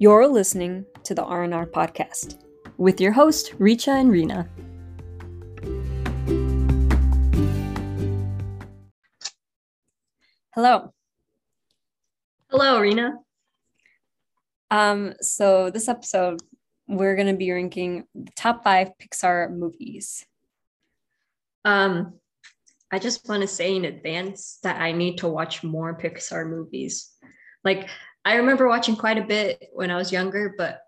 You're listening to the R&R podcast with your host Reecha and Reena. Hello. Hello, Reena. Um, so this episode we're going to be ranking the top 5 Pixar movies. Um I just want to say in advance that I need to watch more Pixar movies. Like I remember watching quite a bit when I was younger, but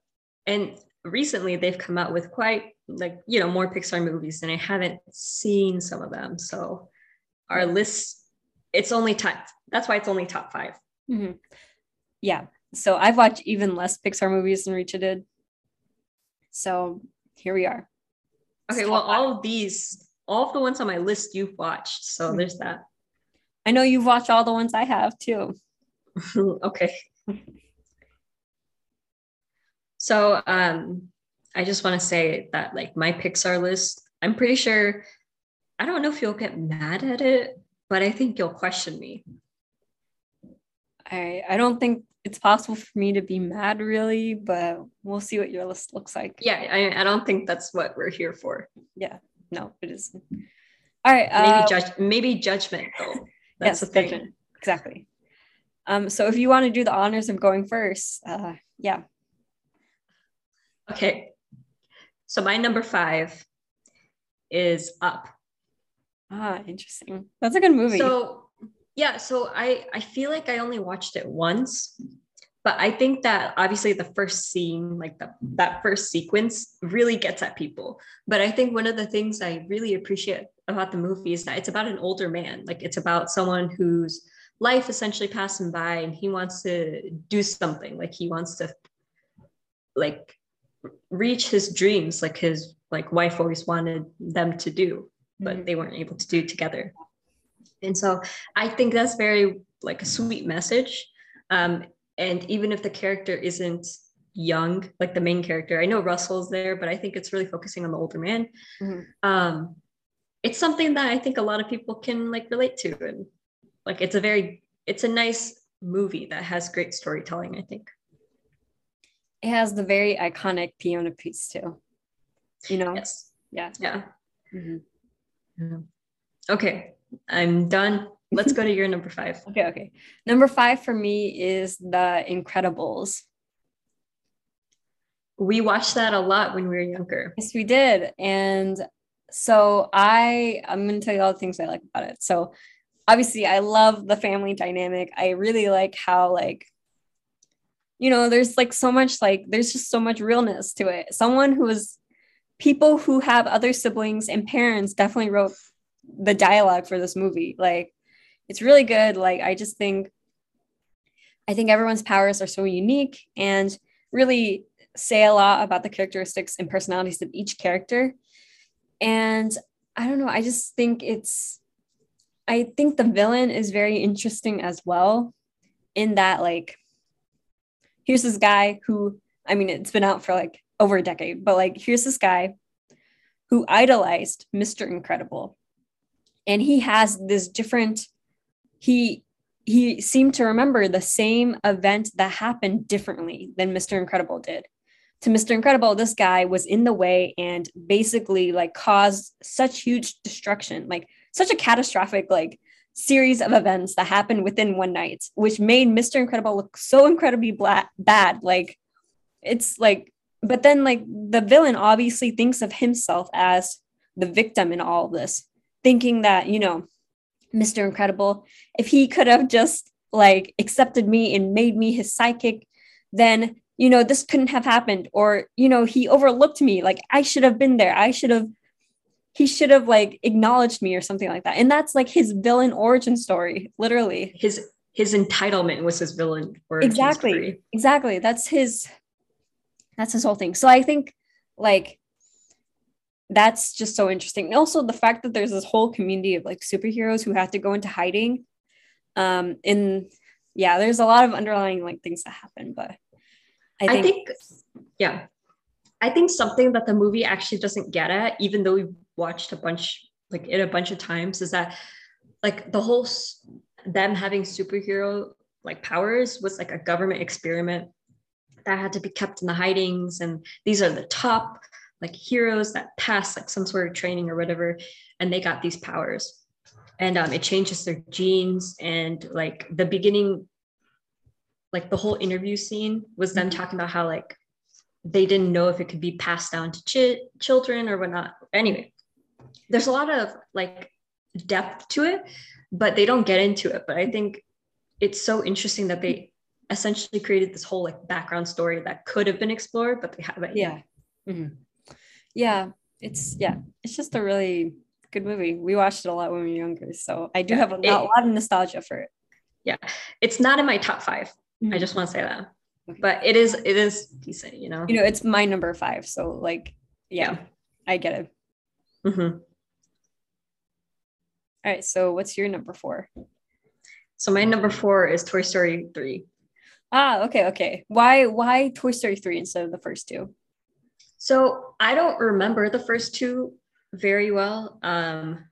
and recently they've come out with quite like you know more Pixar movies and I haven't seen some of them. So our list it's only top that's why it's only top 5. Mm-hmm. Yeah. So I've watched even less Pixar movies than Reecha did. So here we are. Okay, well, all of these, all of the ones on my list you've watched. So mm-hmm. there's that. I know you've watched all the ones I have too. okay. So um I just want to say that like my Pixar list, I'm pretty sure I don't know if you'll get mad at it, but I think you'll question me. I I don't think it's possible for me to be mad really, but we'll see what your list looks like. Yeah, I, I don't think that's what we're here for. Yeah, no, it isn't. All right. Maybe uh, judge maybe judgment though. That's yes, the thing. Judgment. Exactly. Um, so if you want to do the honors of going first, uh, yeah. Okay. So my number five is Up. Ah, interesting. That's a good movie. So yeah, so I I feel like I only watched it once, but I think that obviously the first scene, like the that first sequence, really gets at people. But I think one of the things I really appreciate about the movie is that it's about an older man. Like it's about someone whose life essentially passing by and he wants to do something. Like he wants to like reach his dreams, like his like wife always wanted them to do, but mm-hmm. they weren't able to do together. And so I think that's very like a sweet message. Um, and even if the character isn't young, like the main character, I know Russell's there, but I think it's really focusing on the older man. Mm-hmm. Um, it's something that I think a lot of people can like relate to. And like it's a very, it's a nice movie that has great storytelling, I think. It has the very iconic piano piece too. You know? Yes. Yeah. Yeah. Mm-hmm. yeah. Okay. I'm done. Let's go to your number five. Okay, okay. Number five for me is The Incredibles. We watched that a lot when we were younger. Yes, we did. And so I I'm gonna tell you all the things I like about it. So obviously I love the family dynamic. I really like how like you know, there's like so much like there's just so much realness to it. Someone who is people who have other siblings and parents definitely wrote the dialogue for this movie. Like it's really good. Like I just think I think everyone's powers are so unique and really say a lot about the characteristics and personalities of each character. And I don't know, I just think it's I think the villain is very interesting as well in that like here's this guy who I mean it's been out for like over a decade, but like here's this guy who idolized Mr. Incredible and he has this different he he seemed to remember the same event that happened differently than Mr. Incredible did. To Mr. Incredible, this guy was in the way and basically like caused such huge destruction, like such a catastrophic like series of events that happened within one night, which made Mr. Incredible look so incredibly bla- bad. Like it's like, but then like the villain obviously thinks of himself as the victim in all of this thinking that, you know, Mr. Incredible, if he could have just like accepted me and made me his psychic, then, you know, this couldn't have happened. Or, you know, he overlooked me. Like I should have been there. I should have, he should have like acknowledged me or something like that. And that's like his villain origin story, literally. His his entitlement was his villain origin exactly story. exactly that's his that's his whole thing so i think like that's just so interesting. And also the fact that there's this whole community of like superheroes who have to go into hiding. Um, and yeah, there's a lot of underlying like things that happen, but I think, I think yeah, I think something that the movie actually doesn't get at, even though watched a bunch like it a bunch of times, is that like the whole them having superhero like powers was like a government experiment that had to be kept in the hidings. And these are the top like heroes that pass like some sort of training or whatever and they got these powers. And um, it changes their genes and like the beginning like the whole interview scene was them talking about how like they didn't know if it could be passed down to ch- children or whatnot. Anyway there's a lot of like depth to it but they don't get into it. But i think it's so interesting that they essentially created this whole like background story that could have been explored but they haven't yeah. Mm-hmm. yeah. It's yeah it's just a really good movie. We watched it a lot when we were younger so i do yeah, have a, it, a, lot of nostalgia for it. Yeah. It's not in my top 5 mm-hmm. i just want to say that. Okay. but it is it is decent you know? You know it's my number five so like yeah, yeah. i get it mm-hmm. All right. So what's your number four? So my number four is Toy Story 3. Ah, okay, okay. Why why Toy Story 3 instead of the first two? So I don't remember the first two very well. Um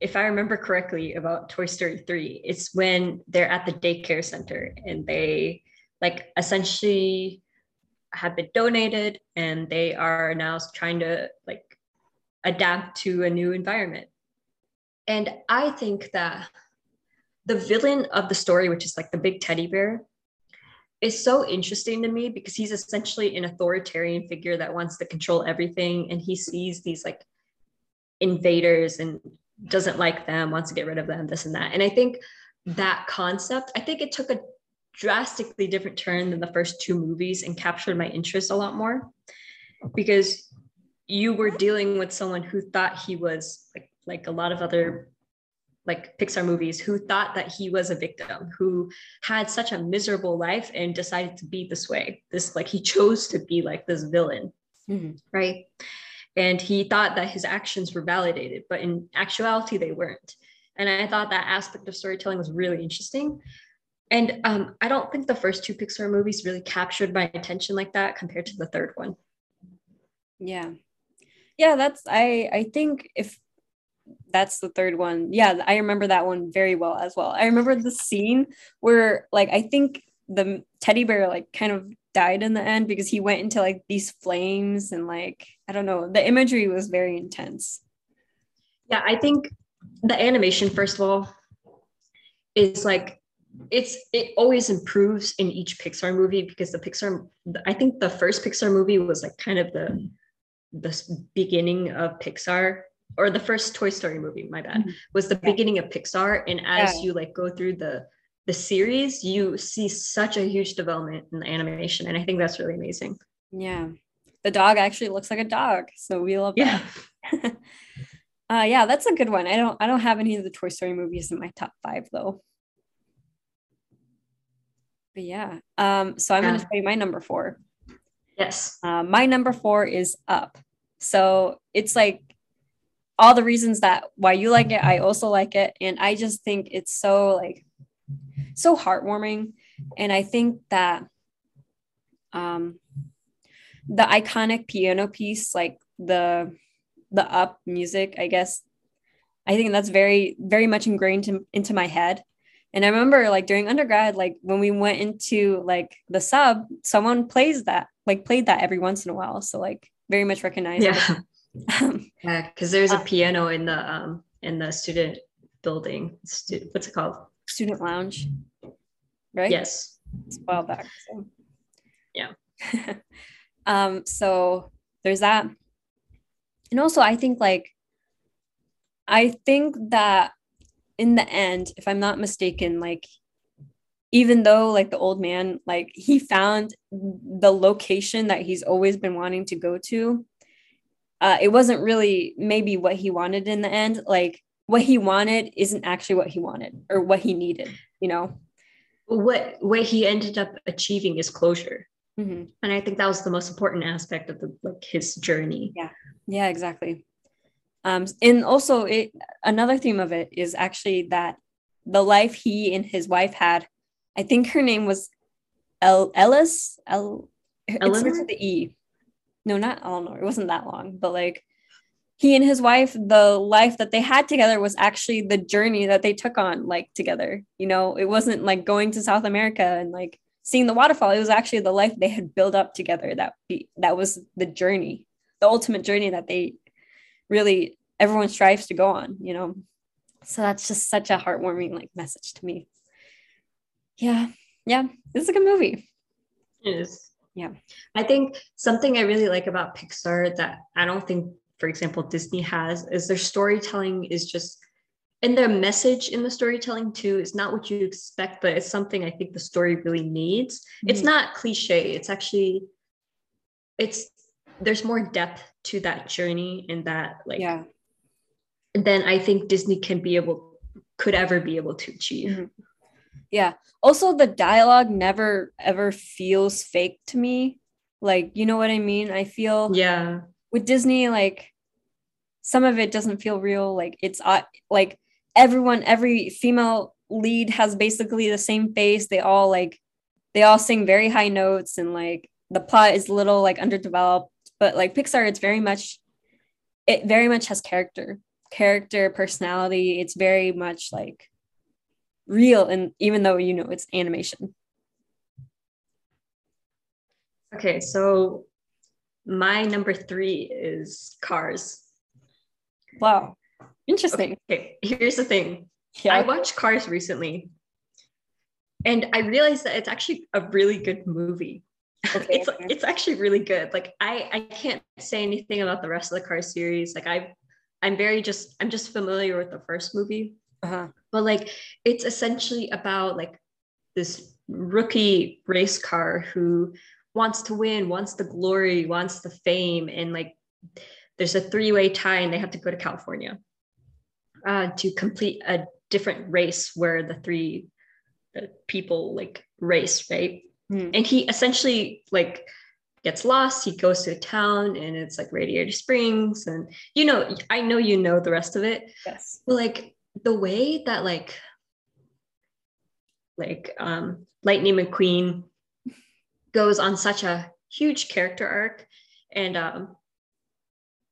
if I remember correctly about Toy Story 3, it's when they're at the daycare center and they like essentially have been donated and they are now trying to like adapt to a new environment. And I think that the villain of the story, which is like the big teddy bear, is so interesting to me because he's essentially an authoritarian figure that wants to control everything. And he sees these like invaders and doesn't like them, wants to get rid of them, this and that. And I think that concept, I think it took a drastically different turn than the first two movies and captured my interest a lot more. Because you were dealing with someone who thought he was like like a lot of other like Pixar movies who thought that he was a victim who had such a miserable life and decided to be this way. This like he chose to be like this villain mm-hmm. right? And he thought that his actions were validated but in actuality they weren't. And i thought that aspect of storytelling was really interesting and um, i don't think the first two pixar movies really captured my attention like that compared to the third one. Yeah. Yeah that's i i think if that's the third one yeah i remember that one very well as well. I remember the scene where like i think the teddy bear like kind of died in the end because he went into like these flames and like i don't know the imagery was very intense. Yeah i think the animation first of all is like it's it always improves in each pixar movie because the pixar i think the first pixar movie was like kind of the the beginning of Pixar or the first Toy Story movie, my bad, mm-hmm. was the yeah. beginning of Pixar. And as yeah. you like go through the the series, you see such a huge development in the animation. And I think that's really amazing. Yeah. The dog actually looks like a dog. So we love yeah. that. uh yeah, that's a good one. I don't I don't have any of the Toy Story movies in my top five though. But yeah. Um, so I'm yeah. gonna tell you my number four. Yes. Uh, my number four is Up. So it's like all the reasons that why you like it, I also like it. And I just think it's so like so heartwarming. And I think that um the iconic piano piece, like the the up music, I guess, I think that's very, very much ingrained in, into my head. And I remember like during undergrad, like when we went into like the sub, someone plays that, like played that every once in a while. So like very much recognized. Yeah. yeah, because there's a uh, piano in the um in the student building. Stu- what's it called? Student lounge. Right? Yes. It's a while back. So. Yeah. um, so there's that. And also I think like I think that in the end, if I'm not mistaken, like even though like the old man, like he found the location that he's always been wanting to go to, uh, it wasn't really maybe what he wanted in the end. Like what he wanted isn't actually what he wanted or what he needed, you know? What what he ended up achieving is closure. Mm-hmm. And I think that was the most important aspect of the like his journey. Yeah. Yeah, exactly. Um, and also, it another theme of it is actually that the life he and his wife had. I think her name was El Ellis. El. It starts with the E. No, not Eleanor. It wasn't that long, but like he and his wife, the life that they had together was actually the journey that they took on, like together. You know, it wasn't like going to South America and like seeing the waterfall it was actually the life they had built up together that be that was the journey the ultimate journey that they really everyone strives to go on you know? So that's just such a heartwarming like message to me. Yeah yeah this is a good movie. It is. Yeah. I think something i really like about pixar that i don't think for example disney has is their storytelling is just and their message in the storytelling too is not what you expect but it's something i think the story really needs. Mm-hmm. it's not cliche. It's actually it's there's more depth to that journey and that like yeah than i think disney can be able could ever be able to achieve. Mm-hmm. yeah. Also the dialogue never ever feels fake to me. Like you know what i mean? I feel yeah. with disney like some of it doesn't feel real. Like it's uh, like everyone every female lead has basically the same face. They all like they all sing very high notes and like the plot is a little like underdeveloped. But like pixar it's very much it very much has character character personality it's very much like real and even though you know it's animation. Okay so my number three is cars. Wow. Interesting. Okay, here's the thing. Yeah. i watched cars recently and i realized that it's actually a really good movie. Okay, it's it's actually really good. Like i i can't say anything about the rest of the cars series. Like i i'm very just i'm just familiar with the first movie uh-huh. but like it's essentially about like this rookie race car who wants to win wants the glory wants the fame and like there's a three-way tie and they have to go to california uh, to complete a different race where the three the people like race right mm. and he essentially like gets lost he goes to a town and it's like radiator springs and you know i know you know the rest of it. Yes. But like the way that like like um lightning mcqueen goes on such a huge character arc and um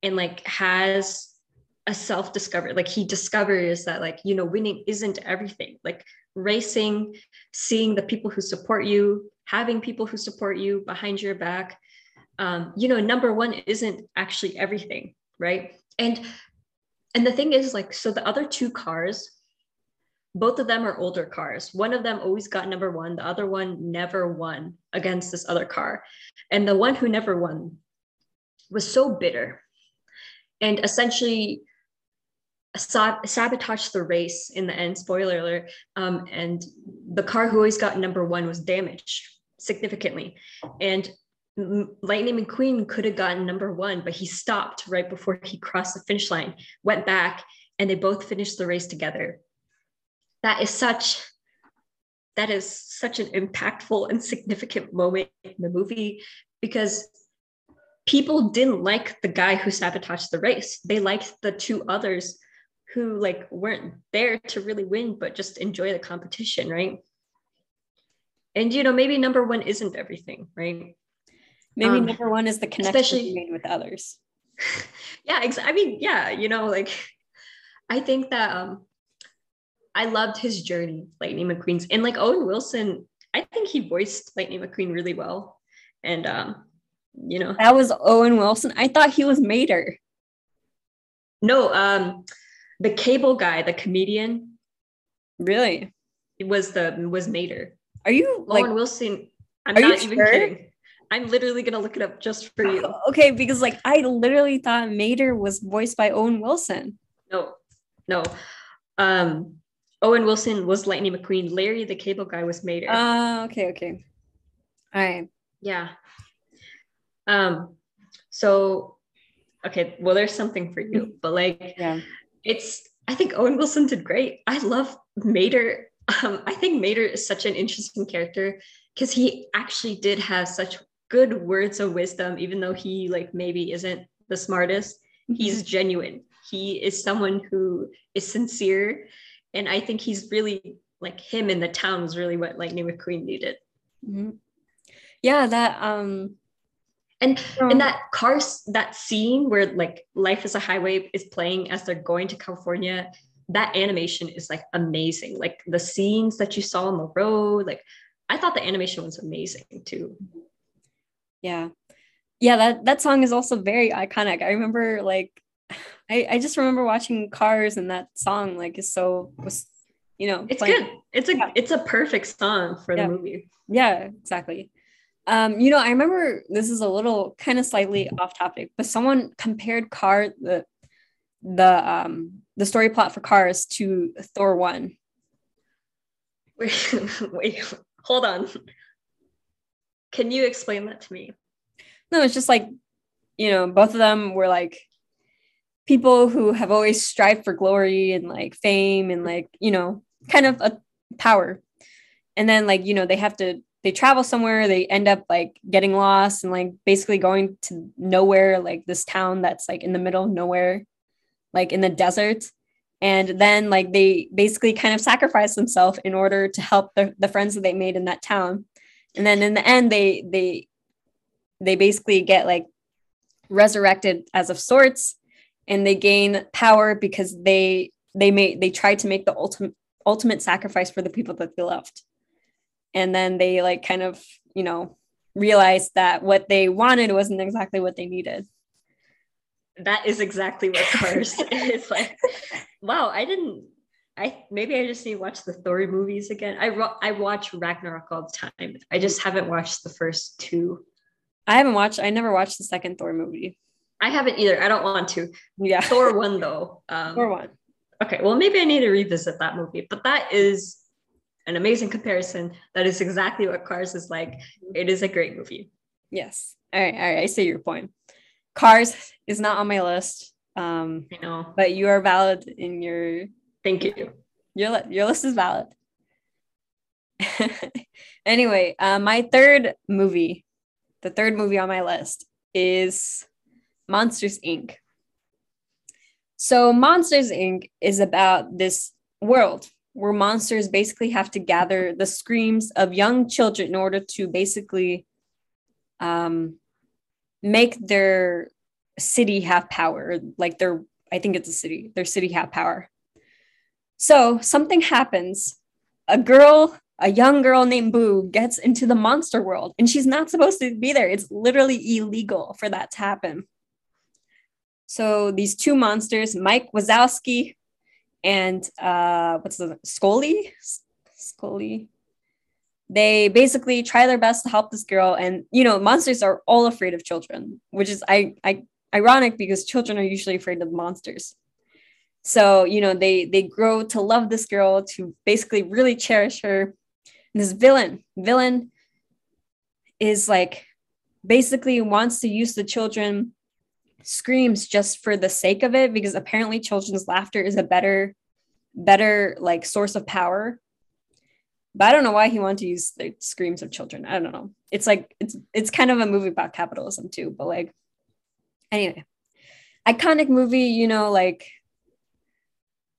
and like has a self discovery like he discovers that like you know winning isn't everything. Like racing seeing the people who support you having people who support you behind your back um, you know number one isn't actually everything right? And and the thing is like so the other two cars both of them are older cars. One of them always got number one the other one never won against this other car. And the one who never won was so bitter and essentially sabotaged the race in the end spoiler alert um, and the car who always got number one was damaged significantly. And lightning mcqueen could have gotten number one but he stopped right before he crossed the finish line went back and they both finished the race together. That is such that is such an impactful and significant moment in the movie because people didn't like the guy who sabotaged the race. They liked the two others who like weren't there to really win but just enjoy the competition right and you know maybe number one isn't everything right? Maybe um, number one is the connection especially, made with others. Yeah ex- i mean yeah you know like i think that um i loved his journey lightning mcqueen's and like owen wilson i think he voiced lightning mcqueen really well. And um you know. That was owen wilson. I thought he was mater. No um the cable guy the comedian. Really? It was the was mater are you like Owen Wilson? I'm not even sure? kidding. I'm literally gonna look it up just for you. Okay, because like I literally thought Mater was voiced by Owen Wilson. No, no. Um, Owen Wilson was Lightning McQueen. Larry the Cable Guy was Mater. Ah, uh, okay, okay. All right. Yeah. Um. So, okay. Well, there's something for you, but like, yeah, it's. I think Owen Wilson did great. I love Mater um, I think Mater is such an interesting character because he actually did have such good words of wisdom, even though he like maybe isn't the smartest. Mm-hmm. He's genuine. He is someone who is sincere, and I think he's really like him in the town was really what Lightning McQueen needed. Mm-hmm. Yeah, that um and um, and that cars that scene where like life is a highway is playing as they're going to California that animation is like amazing. Like the scenes that you saw on the road, like I thought the animation was amazing too. Yeah. Yeah, that that song is also very iconic. I remember like I I just remember watching Cars and that song like is so was you know it's good. It's a yeah. it's a perfect song for yeah. the movie. Yeah, exactly. Um, you know, I remember this is a little kind of slightly off topic, but someone compared Car the the um the story plot for Cars to Thor one. Wait, wait, hold on. Can you explain that to me? No, it's just like, you know, both of them were like people who have always strived for glory and like fame and like, you know, kind of a power. And then like, you know, they have to they travel somewhere, they end up like getting lost and like basically going to nowhere, like this town that's like in the middle of nowhere, like in the desert. And then like they basically kind of sacrifice themselves in order to help the, the friends that they made in that town. And then in the end, they they they basically get like resurrected as of sorts and they gain power because they they made they tried to make the ultimate ultimate sacrifice for the people that they loved and then they like kind of you know realized that what they wanted wasn't exactly what they needed that is exactly what cars is like wow i didn't i maybe i just need to watch the thor movies again i i watch ragnarok all the time i just haven't watched the first two i haven't watched i never watched the second thor movie i haven't either i don't want to yeah thor one though um, thor one okay well maybe i need to revisit that movie but that is an amazing comparison. That is exactly what Cars is like. It is a great movie. Yes. All right. All right. I see your point. Cars is not on my list. Um, I know, but you are valid in your. Thank you. Your your list is valid. anyway, uh, my third movie, the third movie on my list is Monsters Inc. So Monsters Inc. is about this world where monsters basically have to gather the screams of young children in order to basically um, make their city have power. Like their, I think it's a city, their city have power. So something happens. A girl, a young girl named Boo, gets into the monster world and she's not supposed to be there. It's literally illegal for that to happen. So these two monsters, Mike Wazowski, and uh, what's the Scully? Scully. They basically try their best to help this girl, and you know, monsters are all afraid of children, which is I, I ironic because children are usually afraid of monsters. So you know, they they grow to love this girl, to basically really cherish her. And this villain, villain, is like basically wants to use the children screams just for the sake of it because apparently children's laughter is a better better like source of power but i don't know why he wanted to use the screams of children i don't know it's like it's it's kind of a movie about capitalism too but like anyway iconic movie you know like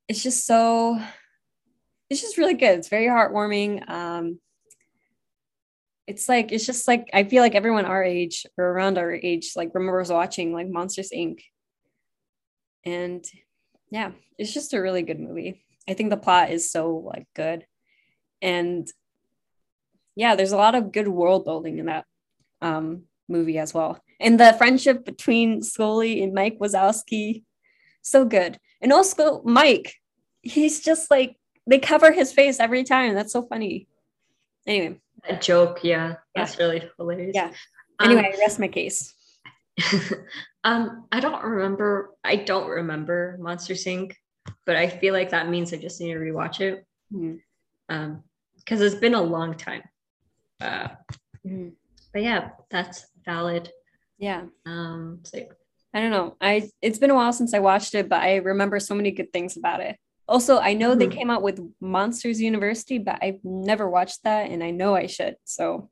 it's just so it's just really good it's very heartwarming um it's like it's just like I feel like everyone our age or around our age like remembers watching like Monsters Inc. And yeah, it's just a really good movie. I think the plot is so like good. And yeah, there's a lot of good world building in that um, movie as well. And the friendship between Scully and Mike Wazowski, so good. And also Mike, he's just like they cover his face every time. That's so funny. Anyway, a joke. Yeah, that's yeah. really hilarious. Yeah. Anyway, um, rest my case. um, I don't remember. I don't remember Monster Inc., but I feel like that means I just need to rewatch it. Mm-hmm. Um, because it's been a long time. Uh, mm-hmm. but yeah, that's valid. Yeah. Um, so I don't know. I it's been a while since I watched it, but I remember so many good things about it. Also, I know mm-hmm. they came out with Monsters University, but I've never watched that and I know I should. So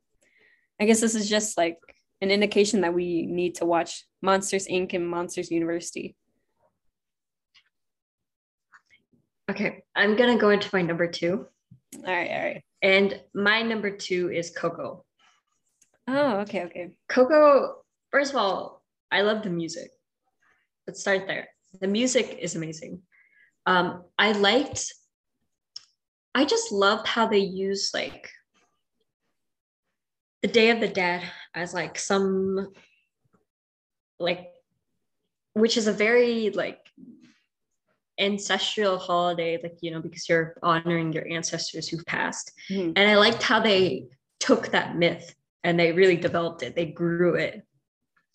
I guess this is just like an indication that we need to watch Monsters Inc. and Monsters University. Okay, I'm gonna go into my number two. All right, all right. And my number two is Coco. Oh, okay, okay. Coco, first of all, I love the music. Let's start there. The music is amazing. Um, I liked, I just loved how they use like the Day of the Dead as like some like which is a very like ancestral holiday like you know because you're honoring your ancestors who've passed mm-hmm. and i liked how they took that myth and they really developed it they grew it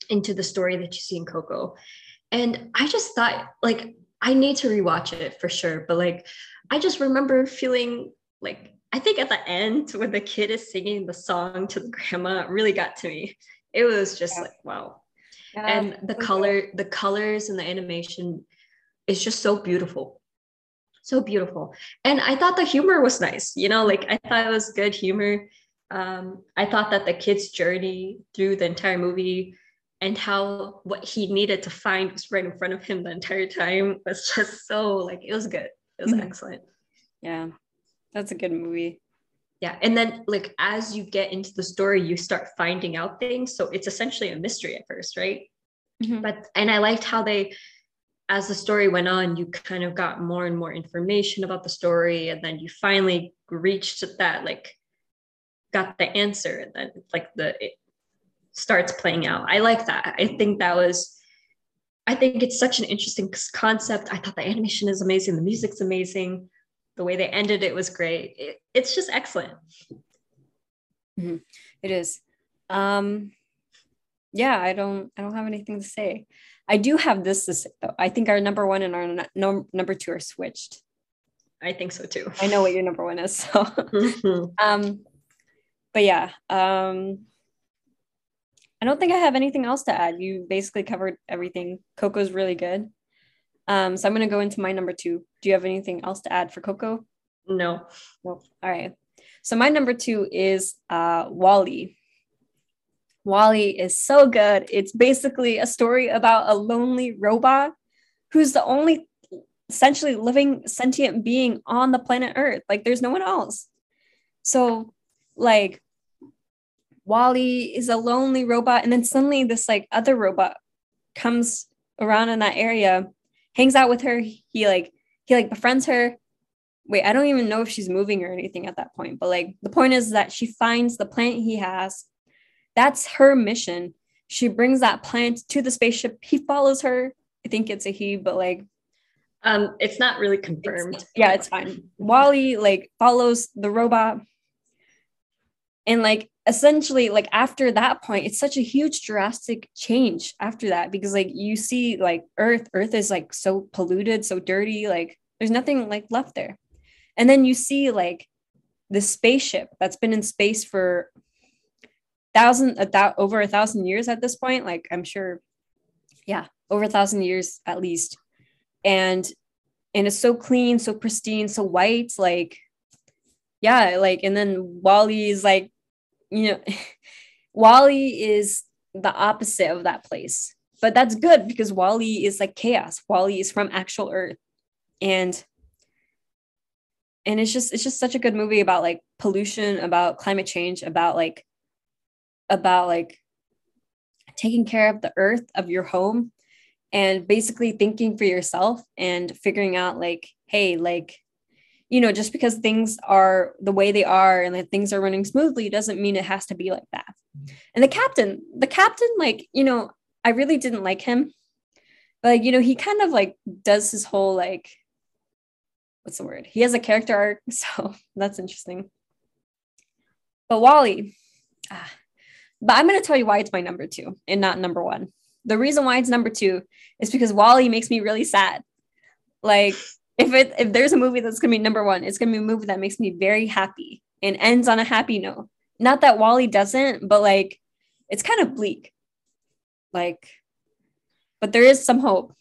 into the story that you see in coco. And i just thought like i need to rewatch it for sure but like i just remember feeling like i think at the end when the kid is singing the song to the grandma really got to me. It was just yeah. like wow. Yeah, and the color the colors and the animation is just so beautiful. So beautiful. And i thought the humor was nice you know like i thought it was good humor. Um, i thought that the kid's journey through the entire movie and how what he needed to find was right in front of him the entire time was just so like it was good. It was mm-hmm. excellent. Yeah. That's a good movie. Yeah. And then like as you get into the story you start finding out things. So it's essentially a mystery at first right? Mm-hmm. but and i liked how they as the story went on, you kind of got more and more information about the story, and then you finally reached that like got the answer, and then like the it starts playing out. I like that. I think that was. I think it's such an interesting concept. I thought the animation is amazing, the music's amazing, the way they ended it was great. It, it's just excellent. Mm-hmm. It is. Um, yeah, I don't. I don't have anything to say. I do have this to say though. I think our number one and our no, number two are switched. I think so too. I know what your number one is. So, mm-hmm. um, but yeah, um, I don't think I have anything else to add. You basically covered everything. Coco's really good. Um, so I'm gonna go into my number two. Do you have anything else to add for Coco? No. No. All right. So my number two is uh, WALL-E. WALL-E is so good. It's basically a story about a lonely robot who's the only essentially living sentient being on the planet Earth. Like there's no one else. So like WALL-E is a lonely robot and then suddenly this like other robot comes around in that area, hangs out with her, he like he like befriends her. Wait, I don't even know if she's moving or anything at that point, but like the point is that she finds the plant he has that's her mission. She brings that plant to the spaceship. He follows her. I think it's a he, but like um it's not really confirmed. It's, yeah, it's fine. WALL-E like follows the robot. And like essentially like after that point it's such a huge drastic change after that because like you see like earth earth is like so polluted so dirty like there's nothing like left there. And then you see like the spaceship that's been in space for thousand a th- over a thousand years at this point like i'm sure yeah over a thousand years at least. And and it's so clean so pristine so white like yeah like and then WALL-E is like you know WALL-E is the opposite of that place. But that's good because WALL-E is like chaos. WALL-E is from actual earth. And and it's just it's just such a good movie about like pollution about climate change about like about like taking care of the earth of your home and basically thinking for yourself and figuring out like hey like you know just because things are the way they are and like things are running smoothly doesn't mean it has to be like that. And the captain the captain like you know i really didn't like him. But like, you know he kind of like does his whole like what's the word? He has a character arc so that's interesting. But WALL-E ah, but I'm going to tell you why it's my number two and not number one. The reason why it's number two is because WALL-E makes me really sad. Like if it if there's a movie that's gonna be number one, it's gonna be a movie that makes me very happy and ends on a happy note. Not that WALL-E doesn't, but like it's kind of bleak. Like, but there is some hope.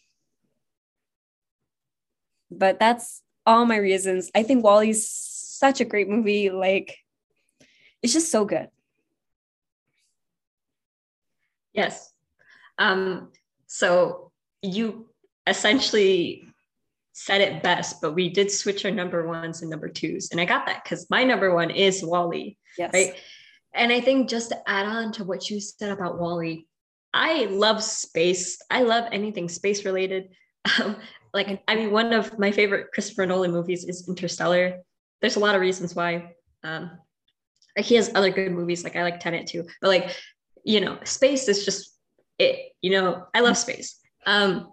But that's all my reasons. I think WALL-E's such a great movie. Like, it's just so good. Yes. Um, so you essentially said it best, but we did switch our number ones and number twos. And I got that because my number one is WALL-E. Yes. Right. And I think just to add on to what you said about WALL-E, I love space. I love anything space related. Um, like, I mean, one of my favorite Christopher Nolan movies is Interstellar. There's a lot of reasons why. Um, like he has other good movies. Like I like Tenet too, but like you know, space is just it. You know, I love space. Um,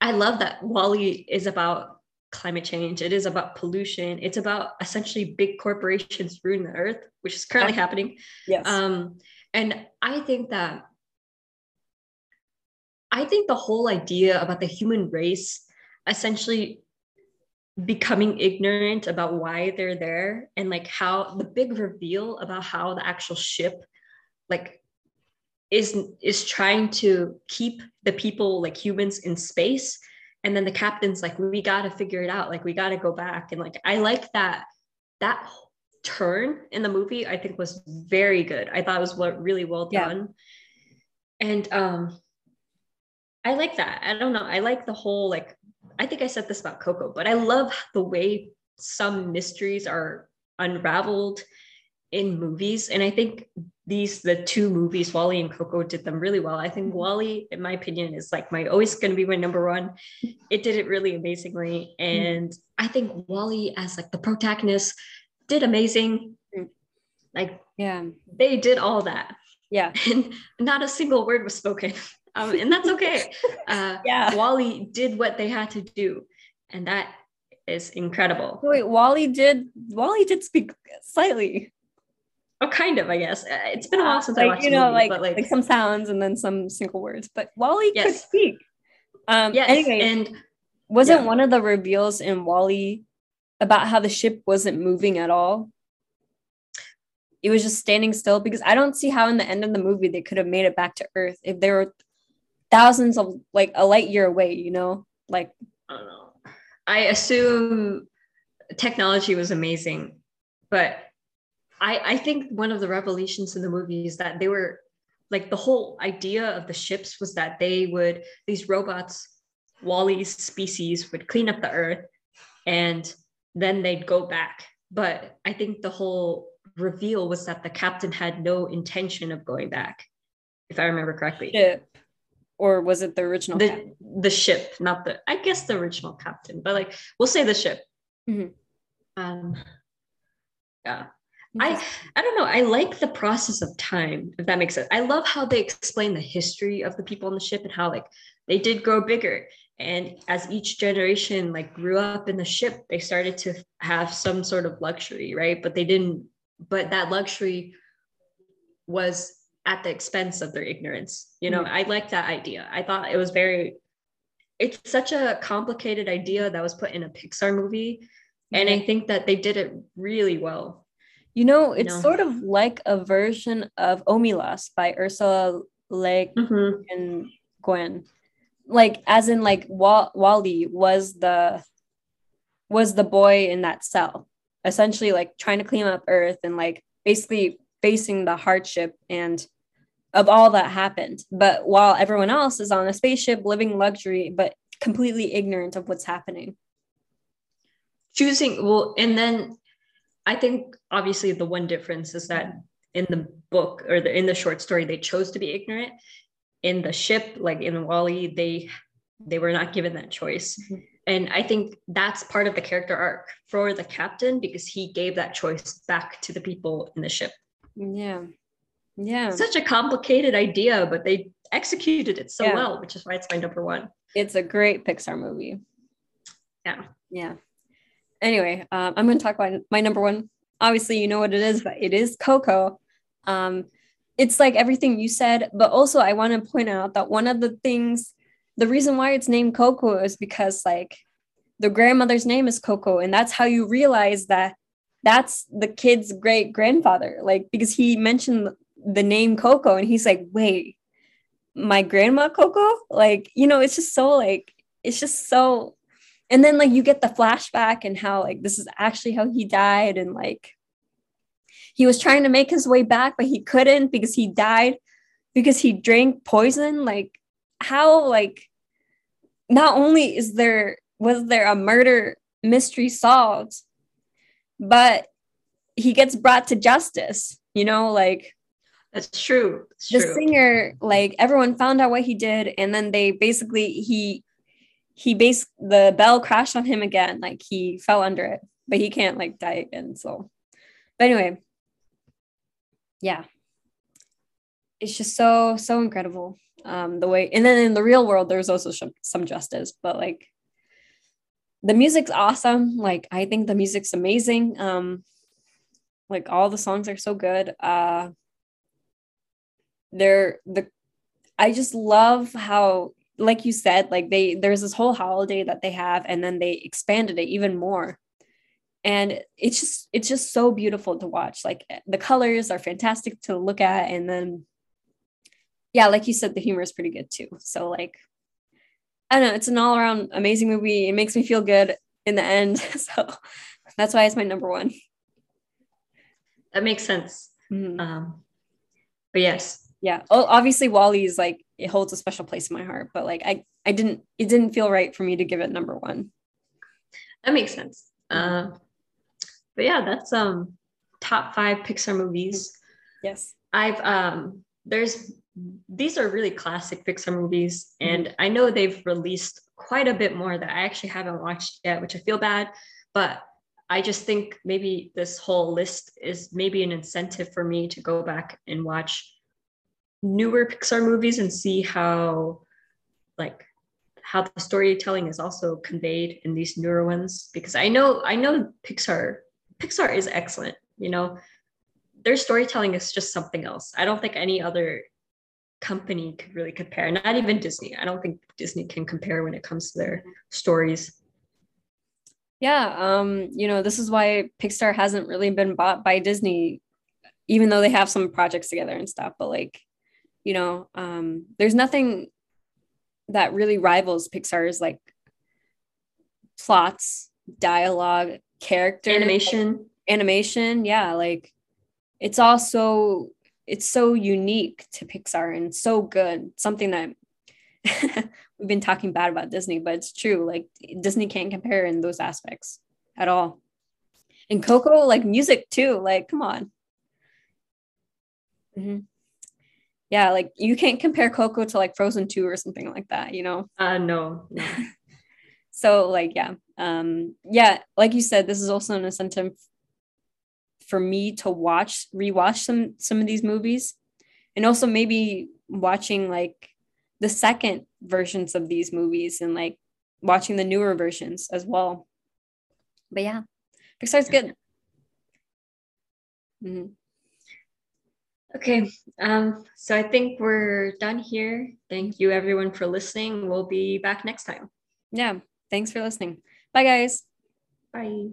I love that WALL-E is about climate change. It is about pollution. It's about essentially big corporations ruining the earth, which is currently happening. Yes. Um, and I think that I think the whole idea about the human race essentially becoming ignorant about why they're there and like how the big reveal about how the actual ship like is is trying to keep the people like humans in space. And then the captain's like we got to figure it out. Like we got to go back. And like i like that that turn in the movie i think was very good. I thought it was really well done. Yeah. and um i like that. I don't know. I like the whole like i think i said this about coco but i love the way some mysteries are unraveled in movies and i think these the two movies WALL-E and coco did them really well. I think mm-hmm. In my opinion is like my always going to be my number one. It did it really amazingly mm-hmm. and i think WALL-E as like the protagonist did amazing. Mm. like yeah. they did all that. Yeah. And not a single word was spoken. Um, and that's okay. Uh, yeah. WALL-E did what they had to do and that is incredible. Wait WALL-E did WALL-E did speak slightly Oh, kind of, I guess. Uh, it's been a while since like, I watched you know, movie, like, but like, like some sounds and then some single words. But WALL-E yes. could speak. Um, yes, anyway, and wasn't yeah. one of the reveals in WALL-E about how the ship wasn't moving at all? It was just standing still because I don't see how in the end of the movie they could have made it back to Earth if they were thousands of like a light year away. You know, like I don't know. I assume technology was amazing, but I, I think one of the revelations in the movie is that they were like the whole idea of the ships was that they would these robots WALL-E's species would clean up the earth and then they'd go back. But i think the whole reveal was that the captain had no intention of going back if i remember correctly. Ship. Or was it the original the, captain? the ship not the i guess the original captain but like we'll say the ship. Mm-hmm. um yeah I I don't know. I like the process of time, if that makes sense. I love how they explain the history of the people on the ship and how like they did grow bigger. And as each generation like grew up in the ship, they started to have some sort of luxury, right? But they didn't, but that luxury was at the expense of their ignorance. You know, mm-hmm. I like that idea. I thought it was very it's such a complicated idea that was put in a Pixar movie. Mm-hmm. And I think that they did it really well you know, it's no. sort of like a version of Omelas by Ursula Le mm-hmm. and. Like as in like Wall- WALL-E was the was the boy in that cell, essentially like trying to clean up Earth and like basically facing the hardship and of all that happened. But while everyone else is on a spaceship living luxury, but completely ignorant of what's happening. Choosing well, and then I think obviously the one difference is that in the book or the, in the short story they chose to be ignorant. In the ship, like in WALL-E, they they were not given that choice. Mm-hmm. And I think that's part of the character arc for the captain because he gave that choice back to the people in the ship. Yeah. Yeah. Such a complicated idea, but they executed it so yeah. well, which is why it's my number one. It's a great Pixar movie. Yeah. Yeah anyway, um, I'm going to talk about my number one. Obviously, you know what it is, but it is Coco. Um, it's like everything you said, but also I want to point out that one of the things, the reason why it's named Coco is because like the grandmother's name is Coco, and that's how you realize that that's the kid's great grandfather. Like because he mentioned the name Coco, and he's like, wait, my grandma Coco? Like you know, it's just so like it's just so and then like you get the flashback and how like this is actually how he died and like he was trying to make his way back but he couldn't because he died because he drank poison like how like not only is there was there a murder mystery solved but he gets brought to justice you know like that's true. the true. singer like everyone found out what he did and then they basically he he base the bell crashed on him again like he fell under it but he can't like die again so but anyway yeah, it's just so so incredible. Um, the way, and then in the real world, there's also some, some justice, but like the music's awesome. Like I think the music's amazing. Um, like all the songs are so good. Uh, they're the I just love how like you said like they there's this whole holiday that they have and then they expanded it even more. And it's just it's just so beautiful to watch. Like the colors are fantastic to look at and then yeah like you said the humor is pretty good too. So like i don't know it's an all-around amazing movie. It makes me feel good in the end. So that's why it's my number one. That makes sense. Mm-hmm. um but yes. Yeah. Oh obviously WALL-E is like it holds a special place in my heart but like i i didn't it didn't feel right for me to give it number one. That makes sense. Uh, but yeah that's um top five pixar movies. Yes. I've um there's these are really classic pixar movies and mm-hmm. i know they've released quite a bit more that i actually haven't watched yet which i feel bad but I just think maybe this whole list is maybe an incentive for me to go back and watch newer Pixar movies and see how like how the storytelling is also conveyed in these newer ones because I know I know Pixar Pixar is excellent, you know. Their storytelling is just something else. I don't think any other company could really compare. Not even Disney. I don't think Disney can compare when it comes to their stories. Yeah, um, you know, this is why Pixar hasn't really been bought by Disney, even though they have some projects together and stuff. But like, you know um, there's nothing that really rivals pixar's like plots dialogue character animation. like, animation yeah like it's all so it's so unique to pixar and so good. Something that we've been talking bad about disney but it's true like disney can't compare in those aspects at all. And coco like music too like come on. Mm-hmm yeah, like you can't compare Coco to like Frozen 2 or something like that, you know? Uh no, no. so like yeah. Um yeah, like you said, this is also an incentive for me to watch, rewatch some some of these movies. And also maybe watching like the second versions of these movies and like watching the newer versions as well. But yeah, Pixar's good. Mm-hmm. Okay, um, so I think we're done here. Thank you everyone for listening. We'll be back next time. Yeah, thanks for listening. Bye, guys. Bye.